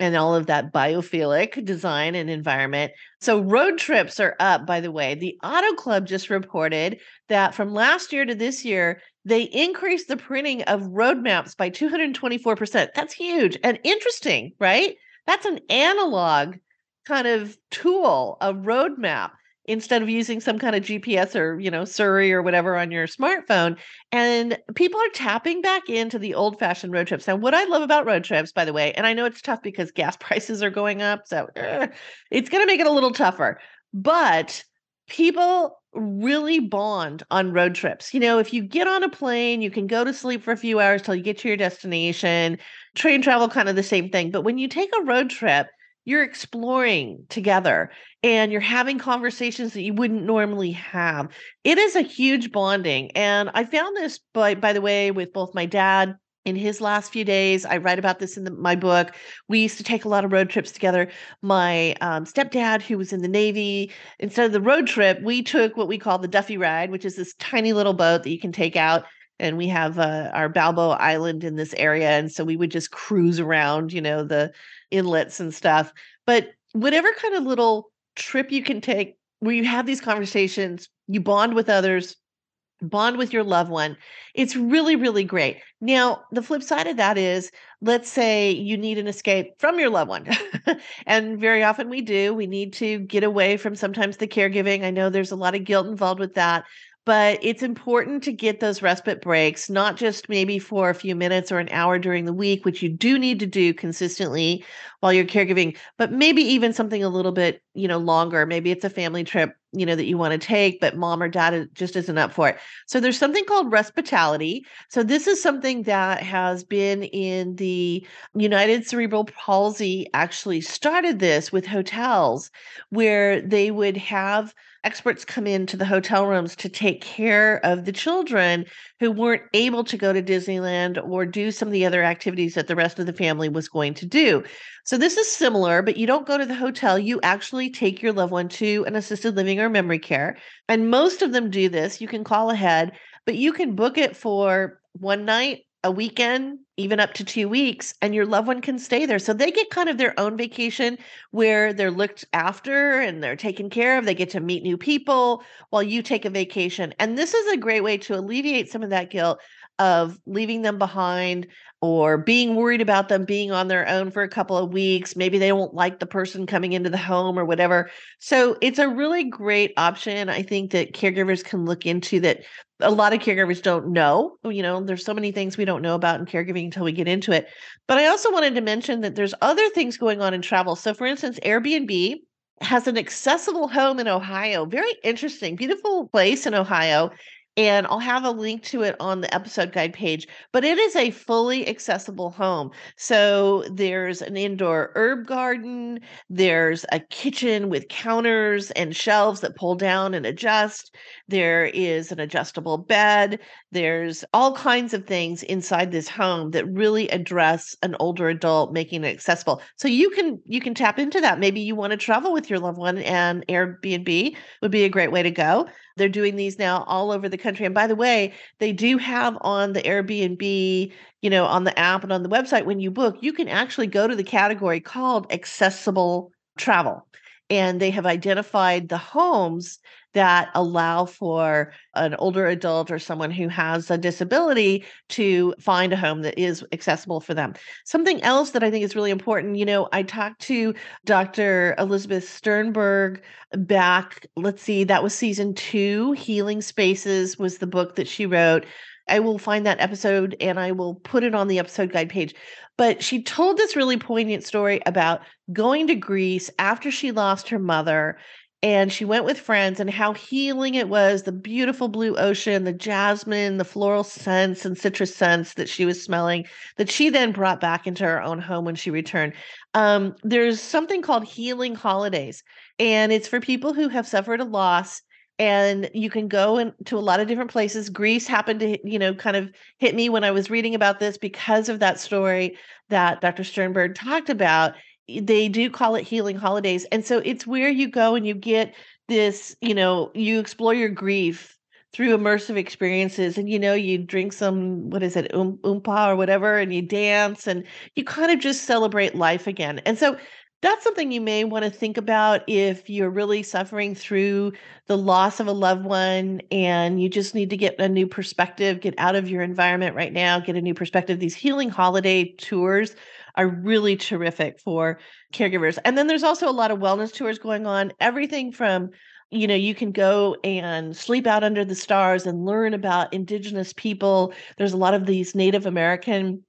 and all of that biophilic design and environment. So road trips are up, by the way. The Auto Club just reported that from last year to this year, they increased the printing of road maps by 224%. That's huge and interesting, right? That's an analog kind of tool, a roadmap instead of using some kind of GPS or, you know, Siri or whatever on your smartphone. And people are tapping back into the old fashioned road trips. Now, what I love about road trips, by the way, and I know it's tough because gas prices are going up. So uh, it's going to make it a little tougher. But people really bond on road trips. You know, if you get on a plane, you can go to sleep for a few hours till you get to your destination. Train travel, kind of the same thing. But when you take a road trip, you're exploring together and you're having conversations that you wouldn't normally have. It is a huge bonding. And I found this by by the way with both my dad in his last few days. I write about this in the, my book. We used to take a lot of road trips together. My um, stepdad, who was in the Navy, instead of the road trip, we took what we call the Duffy Ride, which is this tiny little boat that you can take out and we have uh, our Balboa Island in this area, and so we would just cruise around, you know, the inlets and stuff. But whatever kind of little trip you can take, where you have these conversations, you bond with others, bond with your loved one. It's really, really great. Now, the flip side of that is let's say you need an escape from your loved one. and very often we do. We need to get away from sometimes the caregiving. I know there's a lot of guilt involved with that but it's important to get those respite breaks, not just maybe for a few minutes or an hour during the week, which you do need to do consistently while you're caregiving, but maybe even something a little bit, you know, longer. Maybe it's a family trip, you know, that you want to take, but mom or dad just isn't up for it. So there's something called respitality. So this is something that has been in the United Cerebral Palsy actually started this with hotels where they would have experts come into the hotel rooms to take care of the children who weren't able to go to Disneyland or do some of the other activities that the rest of the family was going to do. So this is similar, but you don't go to the hotel. You actually take your loved one to an assisted living or memory care. And most of them do this. You can call ahead, but you can book it for one night a weekend, even up to two weeks, and your loved one can stay there. So they get kind of their own vacation where they're looked after and they're taken care of. They get to meet new people while you take a vacation. And this is a great way to alleviate some of that guilt of leaving them behind or being worried about them being on their own for a couple of weeks. Maybe they won't like the person coming into the home or whatever. So it's a really great option. I think that caregivers can look into that. A lot of caregivers don't know. You know, there's so many things we don't know about in caregiving until we get into it. But I also wanted to mention that there's other things going on in travel. So, for instance, Airbnb has an accessible home in Ohio. Very interesting, beautiful place in Ohio and I'll have a link to it on the episode guide page. But it is a fully accessible home. So there's an indoor herb garden, there's a kitchen with counters and shelves that pull down and adjust, there is an adjustable bed, there's all kinds of things inside this home that really address an older adult making it accessible. So you can you can tap into that. Maybe you want to travel with your loved one and Airbnb would be a great way to go. They're doing these now all over the country. And by the way, they do have on the Airbnb, you know, on the app and on the website when you book, you can actually go to the category called accessible travel and they have identified the homes that allow for an older adult or someone who has a disability to find a home that is accessible for them. Something else that I think is really important, you know, I talked to Dr. Elizabeth Sternberg back, let's see, that was season two. Healing Spaces was the book that she wrote. I will find that episode and I will put it on the episode guide page. But she told this really poignant story about going to Greece after she lost her mother and she went with friends and how healing it was the beautiful blue ocean the jasmine the floral scents and citrus scents that she was smelling that she then brought back into her own home when she returned. Um, there's something called healing holidays and it's for people who have suffered a loss and you can go into a lot of different places. Greece happened to you know kind of hit me when i was reading about this because of that story that dr sternberg talked about they do call it healing holidays and so it's where you go and you get this you know you explore your grief through immersive experiences and you know you drink some what is it um, oompa or whatever and you dance and you kind of just celebrate life again and so that's something you may want to think about if you're really suffering through the loss of a loved one and you just need to get a new perspective, get out of your environment right now, get a new perspective. These healing holiday tours are really terrific for caregivers. And then there's also a lot of wellness tours going on, everything from you know you can go and sleep out under the stars and learn about indigenous people there's a lot of these native american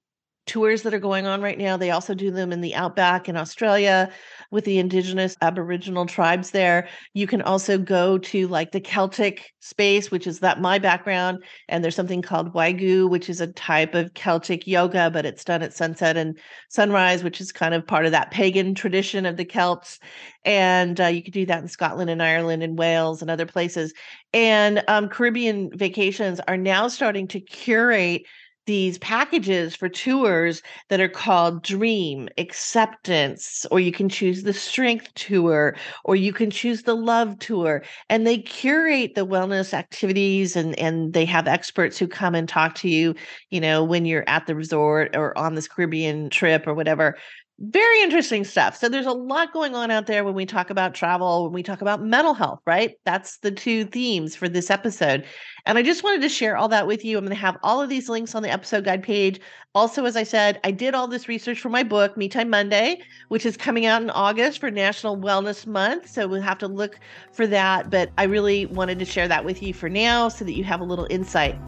tours that are going on right now. They also do them in the outback in Australia with the indigenous Aboriginal tribes there. You can also go to like the Celtic space, which is that my background. And there's something called Waigu, which is a type of Celtic yoga, but it's done at sunset and sunrise, which is kind of part of that pagan tradition of the Celts. And uh, you could do that in Scotland and Ireland and Wales and other places. And um, Caribbean vacations are now starting to curate these packages for tours that are called Dream, Acceptance, or you can choose the Strength Tour, or you can choose the Love Tour. And they curate the wellness activities and, and they have experts who come and talk to you, you know, when you're at the resort or on this Caribbean trip or whatever very interesting stuff. So there's a lot going on out there when we talk about travel, when we talk about mental health, right? That's the two themes for this episode. And I just wanted to share all that with you. I'm going to have all of these links on the episode guide page. Also, as I said, I did all this research for my book, Me Time Monday, which is coming out in August for National Wellness Month. So we'll have to look for that. But I really wanted to share that with you for now so that you have a little insight.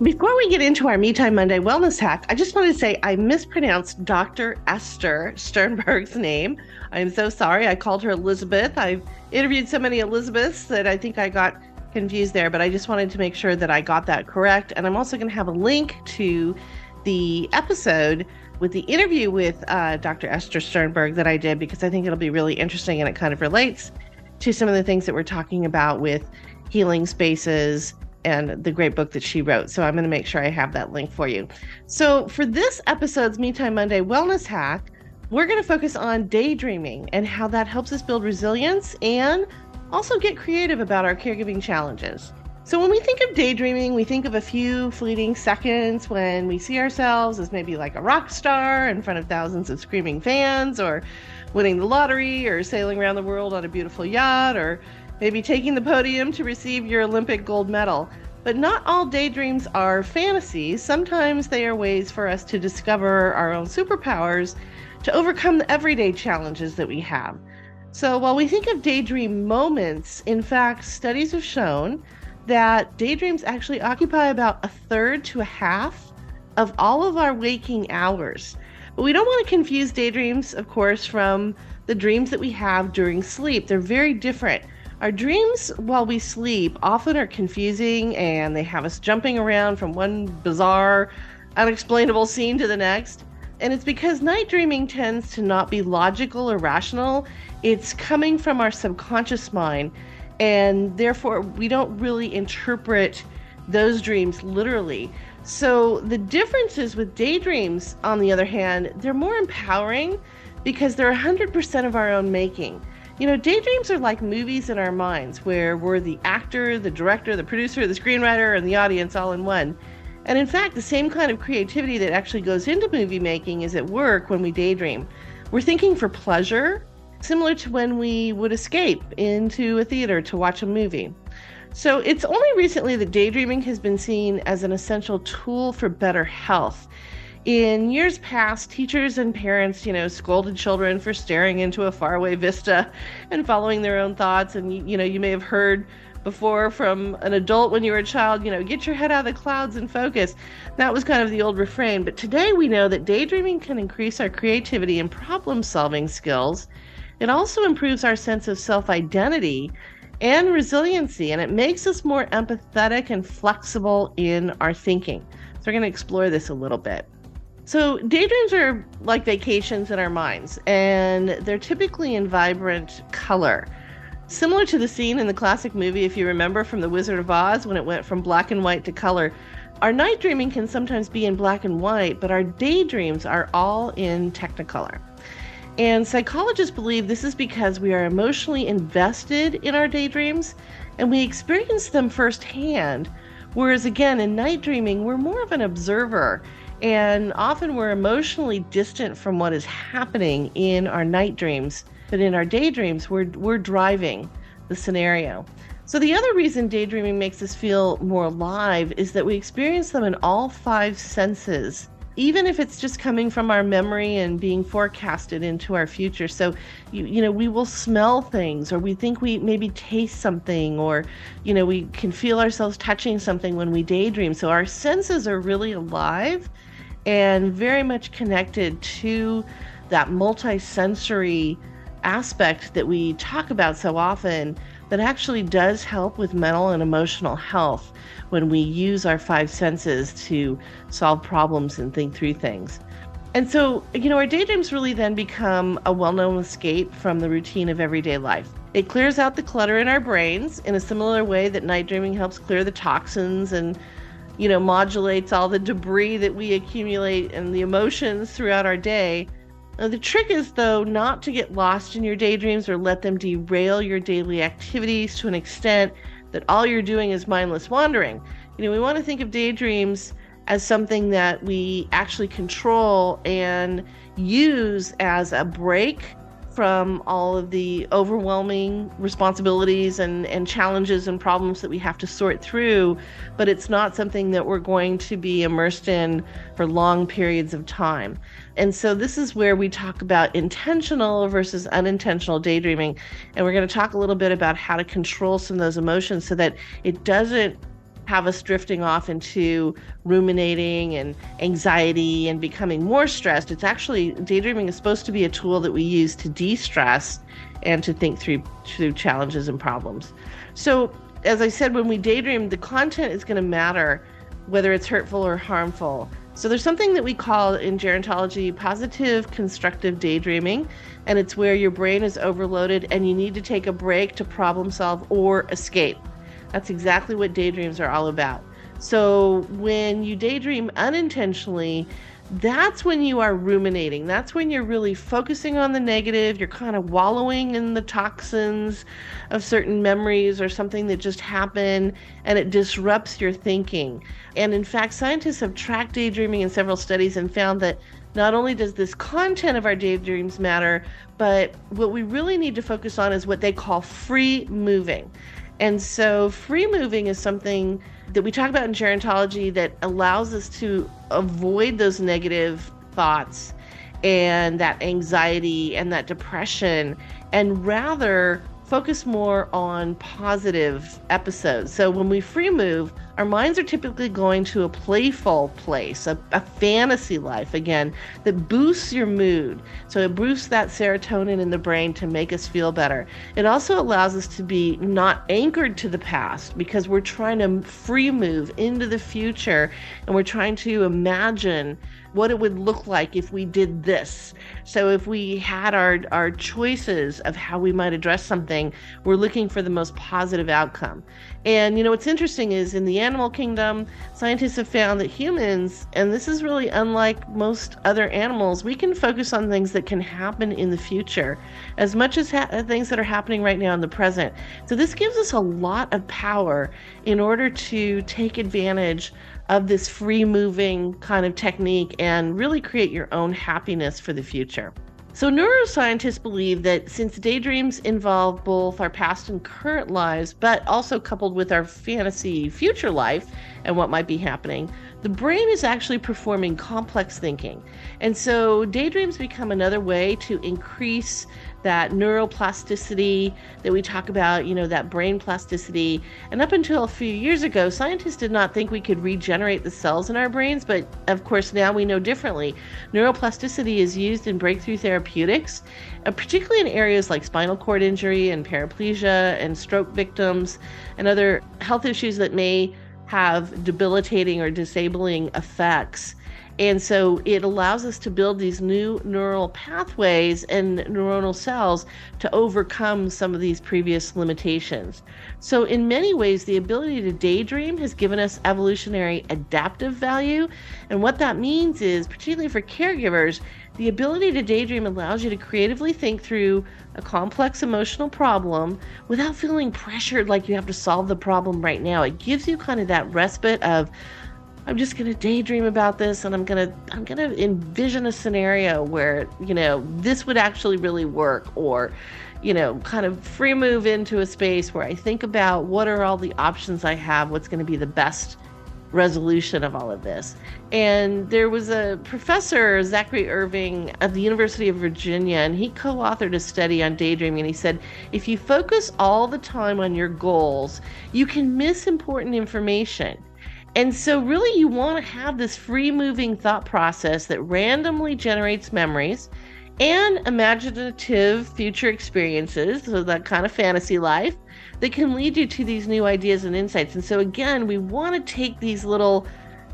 Before we get into our Me Time Monday wellness hack, I just want to say I mispronounced Dr. Esther Sternberg's name. I'm so sorry. I called her Elizabeth. I've interviewed so many Elizabeths that I think I got confused there, but I just wanted to make sure that I got that correct. And I'm also going to have a link to the episode with the interview with uh, Dr. Esther Sternberg that I did because I think it'll be really interesting and it kind of relates to some of the things that we're talking about with healing spaces and the great book that she wrote. So I'm going to make sure I have that link for you. So for this episode's Me Time Monday Wellness Hack, we're going to focus on daydreaming and how that helps us build resilience and also get creative about our caregiving challenges. So, when we think of daydreaming, we think of a few fleeting seconds when we see ourselves as maybe like a rock star in front of thousands of screaming fans, or winning the lottery, or sailing around the world on a beautiful yacht, or maybe taking the podium to receive your Olympic gold medal. But not all daydreams are fantasies. Sometimes they are ways for us to discover our own superpowers to overcome the everyday challenges that we have. So while we think of daydream moments, in fact, studies have shown that daydreams actually occupy about a third to a half of all of our waking hours. But we don't want to confuse daydreams, of course, from the dreams that we have during sleep. They're very different. Our dreams while we sleep often are confusing and they have us jumping around from one bizarre, unexplainable scene to the next. And it's because night dreaming tends to not be logical or rational. It's coming from our subconscious mind, and therefore we don't really interpret those dreams literally. So the differences with daydreams, on the other hand, they're more empowering because they're 100% of our own making You know, daydreams are like movies in our minds where we're the actor, the director, the producer, the screenwriter, and the audience all in one. And in fact, the same kind of creativity that actually goes into movie making is at work when we daydream. We're thinking for pleasure, similar to when we would escape into a theater to watch a movie. So it's only recently that daydreaming has been seen as an essential tool for better health in years past, teachers and parents, you know, scolded children for staring into a faraway vista and following their own thoughts. And, you know, you may have heard before from an adult when you were a child, you know, get your head out of the clouds and focus. That was kind of the old refrain. But today we know that daydreaming can increase our creativity and problem solving skills. It also improves our sense of self identity and resiliency, and it makes us more empathetic and flexible in our thinking. So, we're going to explore this a little bit. So, daydreams are like vacations in our minds, and they're typically in vibrant color. Similar to the scene in the classic movie, if you remember from The Wizard of Oz, when it went from black and white to color, our night dreaming can sometimes be in black and white, but our daydreams are all in technicolor. And psychologists believe this is because we are emotionally invested in our daydreams and we experience them firsthand. Whereas, again, in night dreaming, we're more of an observer and often we're emotionally distant from what is happening in our night dreams, but in our daydreams, we're, we're driving the scenario. So, the other reason daydreaming makes us feel more alive is that we experience them in all five senses, even if it's just coming from our memory and being forecasted into our future. So, you, you know, we will smell things, or we think we maybe taste something, or, you know, we can feel ourselves touching something when we daydream. So, our senses are really alive and very much connected to that multisensory aspect that we talk about so often that actually does help with mental and emotional health when we use our five senses to solve problems and think through things. And so, you know, our daydreams really then become a well known escape from the routine of everyday life. It clears out the clutter in our brains in a similar way that night dreaming helps clear the toxins and you know, modulates all the debris that we accumulate and the emotions throughout our day. Now, the trick is, though, not to get lost in your daydreams or let them derail your daily activities to an extent that all you're doing is mindless wandering. You know, we want to think of daydreams as something that we actually control and use as a break from all of the overwhelming responsibilities and, and challenges and problems that we have to sort through, but it's not something that we're going to be immersed in for long periods of time. And so, this is where we talk about intentional versus unintentional daydreaming. And we're going to talk a little bit about how to control some of those emotions so that it doesn't have us drifting off into ruminating and anxiety and becoming more stressed. It's actually daydreaming is supposed to be a tool that we use to de-stress and to think through through challenges and problems. So, as I said, when we daydream, the content is going to matter whether it's hurtful or harmful. So there's something that we call in gerontology positive constructive daydreaming, and it's where your brain is overloaded and you need to take a break to problem solve or escape. That's exactly what daydreams are all about. So when you daydream unintentionally, that's when you are ruminating. That's when you're really focusing on the negative. You're kind of wallowing in the toxins of certain memories or something that just happened and it disrupts your thinking. And in fact, scientists have tracked daydreaming in several studies and found that not only does this content of our daydreams matter, but what we really need to focus on is what they call free moving. And so free moving is something that we talk about in gerontology that allows us to avoid those negative thoughts and that anxiety and that depression and rather focus more on positive episodes. So when we free move, our minds are typically going to a playful place, a, a, fantasy life again, that boosts your mood. So it boosts that serotonin in the brain to make us feel better. It also allows us to be not anchored to the past because we're trying to free move into the future and we're trying to imagine what it would look like if we did this. So if we had our our choices of how we might address something, we're looking for the most positive outcome. And you know what's interesting is in the animal kingdom, scientists have found that humans, and this is really unlike most other animals, we can focus on things that can happen in the future as much as ha- uh, things that are happening right now in the present. So, this gives us a lot of power in order to take advantage of this free moving kind of technique and really create your own happiness for the future. So, neuroscientists believe that since daydreams involve both our past and current lives, but also coupled with our fantasy future life and what might be happening, the brain is actually performing complex thinking. And so, daydreams become another way to increase that neuroplasticity that we talk about, you know, that brain plasticity. And up until a few years ago, scientists did not think we could regenerate the cells in our brains, but of course now we know differently. Neuroplasticity is used in breakthrough therapeutics, uh, particularly in areas like spinal cord injury and paraplegia and stroke victims and other health issues that may have debilitating or disabling effects and so it allows us to build these new neural pathways and neuronal cells to overcome some of these previous limitations. So, in many ways, the ability to daydream has given us evolutionary adaptive value. And what that means is, particularly for caregivers, the ability to daydream allows you to creatively think through a complex emotional problem without feeling pressured like you have to solve the problem right now. It gives you kind of that respite of, I'm just to daydream about this and I'm to I'm to envision a scenario where, you know, this would actually really work or you know, kind of free move into a space where I think about what are all the options I have, what's going to be the best resolution of all of this. And there was a professor, Zachary Irving, at the University of Virginia, and he co authored a study on daydreaming. And he said, if you focus all the time on your goals, you can miss important information. And so, really, you want to have this free moving thought process that randomly generates memories and imaginative future experiences, so that kind of fantasy life that can lead you to these new ideas and insights. And so, again, we want to take these little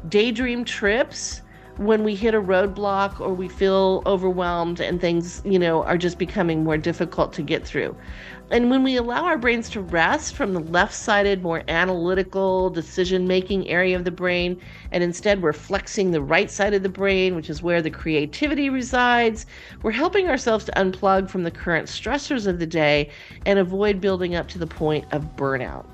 daydream trips when we hit a roadblock or we feel overwhelmed and things, you know, are just becoming more difficult to get through. And when we allow our brains to rest from the left sided, more analytical decision making area of the brain, and instead we're flexing the right side of the brain, which is where the creativity resides, we're helping ourselves to unplug from the current stressors of the day and avoid building up to the point of burnout.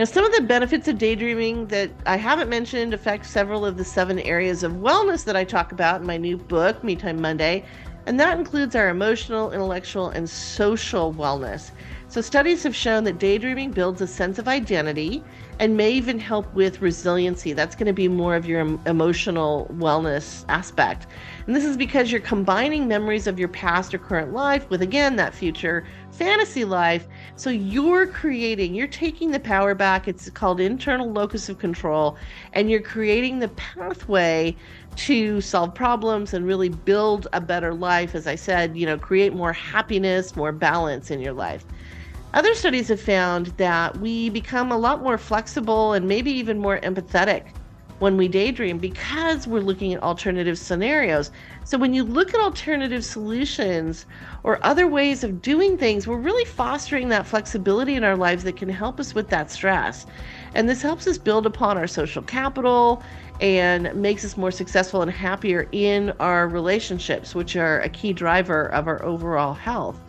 Now, some of the benefits of daydreaming that I haven't mentioned affect several of the seven areas of wellness that I talk about in my new book, Me Time Monday, and that includes our emotional, intellectual, and social wellness. So, studies have shown that daydreaming builds a sense of identity and may even help with resiliency. That's going to be more of your emotional wellness aspect. And this is because you're combining memories of your past or current life with, again, that future fantasy life. So you're creating, you're taking the power back. It's called internal locus of control, and you're creating the pathway to solve problems and really build a better life. As I said, you know, create more happiness, more balance in your life. Other studies have found that we become a lot more flexible and maybe even more empathetic when we daydream because we're looking at alternative scenarios. So when you look at alternative solutions or other ways of doing things, we're really fostering that flexibility in our lives that can help us with that stress. And this helps us build upon our social capital and makes us more successful and happier in our relationships, which are a key driver of our overall health.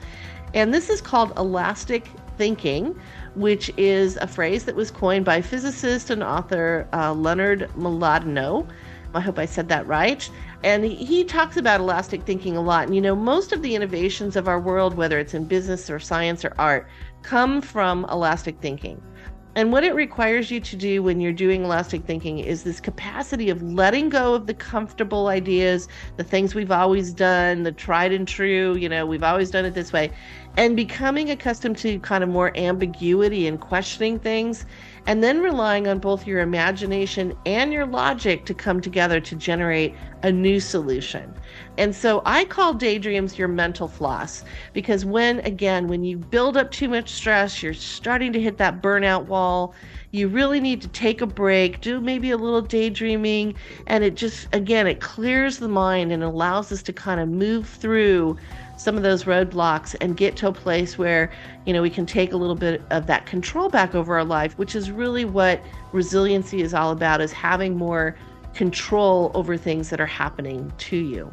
And this is called elastic thinking, which is a phrase that was coined by physicist and author uh, Leonard Mlodinow. I hope I said that right. And he talks about elastic thinking a lot. And you know, most of the innovations of our world, whether it's in business or science or art, come from elastic thinking. And what it requires you to do when you're doing elastic thinking is this capacity of letting go of the comfortable ideas, the things we've always done, the tried and true, you know, we've always done it this way, and becoming accustomed to kind of more ambiguity and questioning things and then relying on both your imagination and your logic to come together to generate a new solution. And so I call daydreams your mental floss because when, again, when you build up too much stress, you're starting to hit that burnout wall. You really need to take a break, do maybe a little daydreaming, and it just, again, it clears the mind and allows us to kind of move through some of those roadblocks and get to a place where, you know, we can take a little bit of that control back over our life, which is really what resiliency is all about is having more control over things that are happening to you.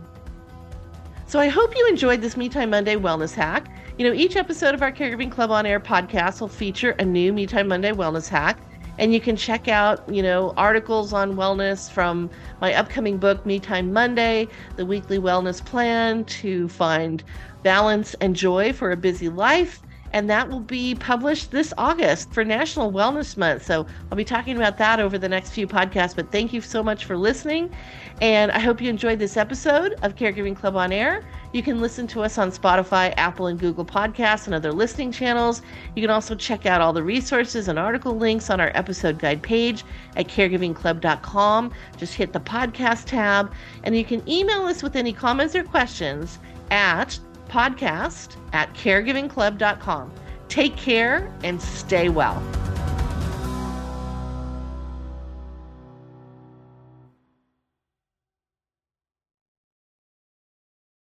So I hope you enjoyed this Me Time Monday wellness hack. You know, each episode of our Caregiving Club on Air podcast will feature a new Me Time Monday wellness hack. And you can check out, you know, articles on wellness from my upcoming book, Me Time Monday, the weekly wellness plan to find balance and joy for a busy life and that will be published this August for National Wellness Month. So I'll be talking about that over the next few podcasts. But thank you so much for listening, and I hope you enjoyed this episode of Caregiving Club on Air. You can listen to us on Spotify, Apple, and Google Podcasts and other listening channels. You can also check out all the resources and article links on our episode guide page at caregivingclub.com. Just hit the podcast tab, and you can email us with any comments or questions at podcast at caregivingclub.com. Take care and stay well.